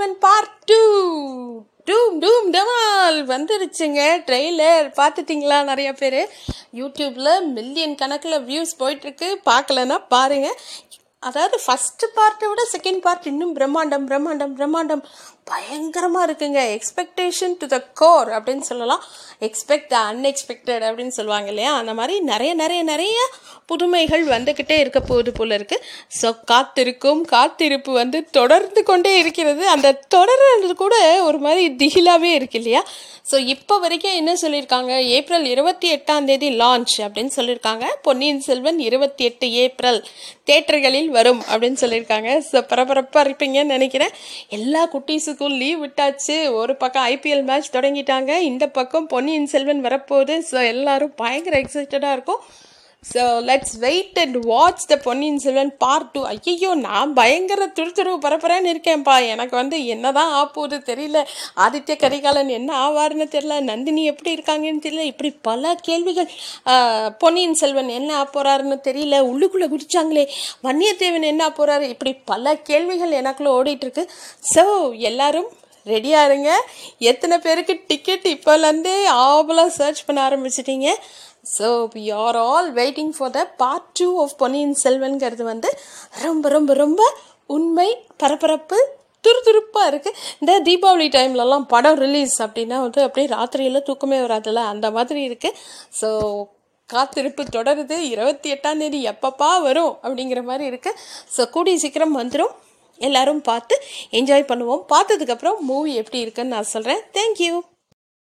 Gentleman part two டூம் டூம் டமால் வந்துருச்சுங்க. ட்ரெய்லர் பார்த்துட்டிங்களா நிறைய பேர்? யூடியூப்பில் மில்லியன் கணக்கில் வியூஸ் போயிட்டுருக்கு பார்க்கலன்னா பாருங்கள் அதாவது ஃபஸ்ட்டு பார்ட்டை விட செகண்ட் பார்ட் இன்னும் பிரம்மாண்டம் பிரம்மாண்டம் பிரம்மாண்டம் பயங்கரமாக இருக்குங்க. எக்ஸ்பெக்டேஷன் டு த கோர் அப்படின்னு சொல்லலாம். எக்ஸ்பெக்ட் த அன்எக்ஸ்பெக்டட் அப்படின்னு சொல்லுவாங்க இல்லையா? அந்த மாதிரி நிறைய நிறைய நிறைய புதுமைகள் வந்துக்கிட்டே இருக்க போகுது போல் இருக்குது ஸோ காத்திருக்கும் காத்திருப்பு வந்து தொடர்ந்து கொண்டே இருக்கிறது. அந்த தொடர்றது கூட ஒரு மாதிரி திகிலாகவே இருக்கு இல்லையா? ஸோ இப்போ வரைக்கும் என்ன சொல்லியிருக்காங்க? ஏப்ரல் இருபத்தி எட்டாம் தேதி லான்ச் அப்படின்னு சொல்லியிருக்காங்க. பொன்னியின் செல்வன் இருபத்தி எட்டு ஏப்ரல் தேட்டர்களில் வரும் அப்படின்னு சொல்லியிருக்காங்க. ஸோ பரபரப்பாக இருப்பீங்கன்னு நினைக்கிறேன். எல்லா குட்டீஸுக்கும் லீவ் விட்டாச்சு. ஒரு பக்கம் ஐபிஎல் மேட்ச் தொடங்கிட்டாங்க. இந்த பக்கம் பொன்னியின் செல்வன் வரப்போகுது. ஸோ எல்லாரும் பயங்கர எக்ஸைட்டடாக இருக்கும். So let's wait and watch the Ponniyin Selvan part two ஐயோ நான் பயங்கர துருத்துருவு பரப்புறேன்னு இருக்கேன்ப்பா. எனக்கு வந்து என்ன தான் ஆப்போது தெரியல. ஆதித்ய கரிகாலன் என்ன ஆவார்னு தெரியல. நந்தினி எப்படி இருக்காங்கன்னு தெரியல. இப்படி பல கேள்விகள் பொன்னியின் செல்வன் என்ன ஆப்போறாருன்னு தெரியல. உள்ளுக்குள்ளே குடித்தாங்களே வன்னியத்தேவன் என்ன போகிறாரு இப்படி பல கேள்விகள் எனக்குள்ளே ஓடிட்டுருக்கு ஸோ எல்லாரும் ரெடியாக இருங்க. எத்தனை பேருக்கு டிக்கெட் இப்போலேருந்தே ஆவலாக சர்ச் பண்ண ஆரம்பிச்சிட்டிங்க? So we are all waiting for the part two of Ponniyin செல்வன்கிறது வந்து ரொம்ப ரொம்ப ரொம்ப உண்மை பரபரப்பு துருதுருப்பாக இருக்குது இந்த தீபாவளி டைம்லலாம் படம் ரிலீஸ் அப்படின்னா வந்து அப்படியே ராத்திரியில் தூக்கமே வராதுல்ல? அந்த மாதிரி இருக்குது ஸோ காத்திருப்பு தொடருது. இருபத்தி எட்டாம் தேதி எப்பப்பா வரும் அப்படிங்கிற மாதிரி இருக்குது ஸோ கூடிய சீக்கிரம் வந்துடும் எல்லாரும் பார்த்து என்ஜாய் பண்ணுவோம். பார்த்ததுக்கப்புறம் மூவி எப்படி இருக்குன்னு நான் சொல்கிறேன் தேங்க்யூ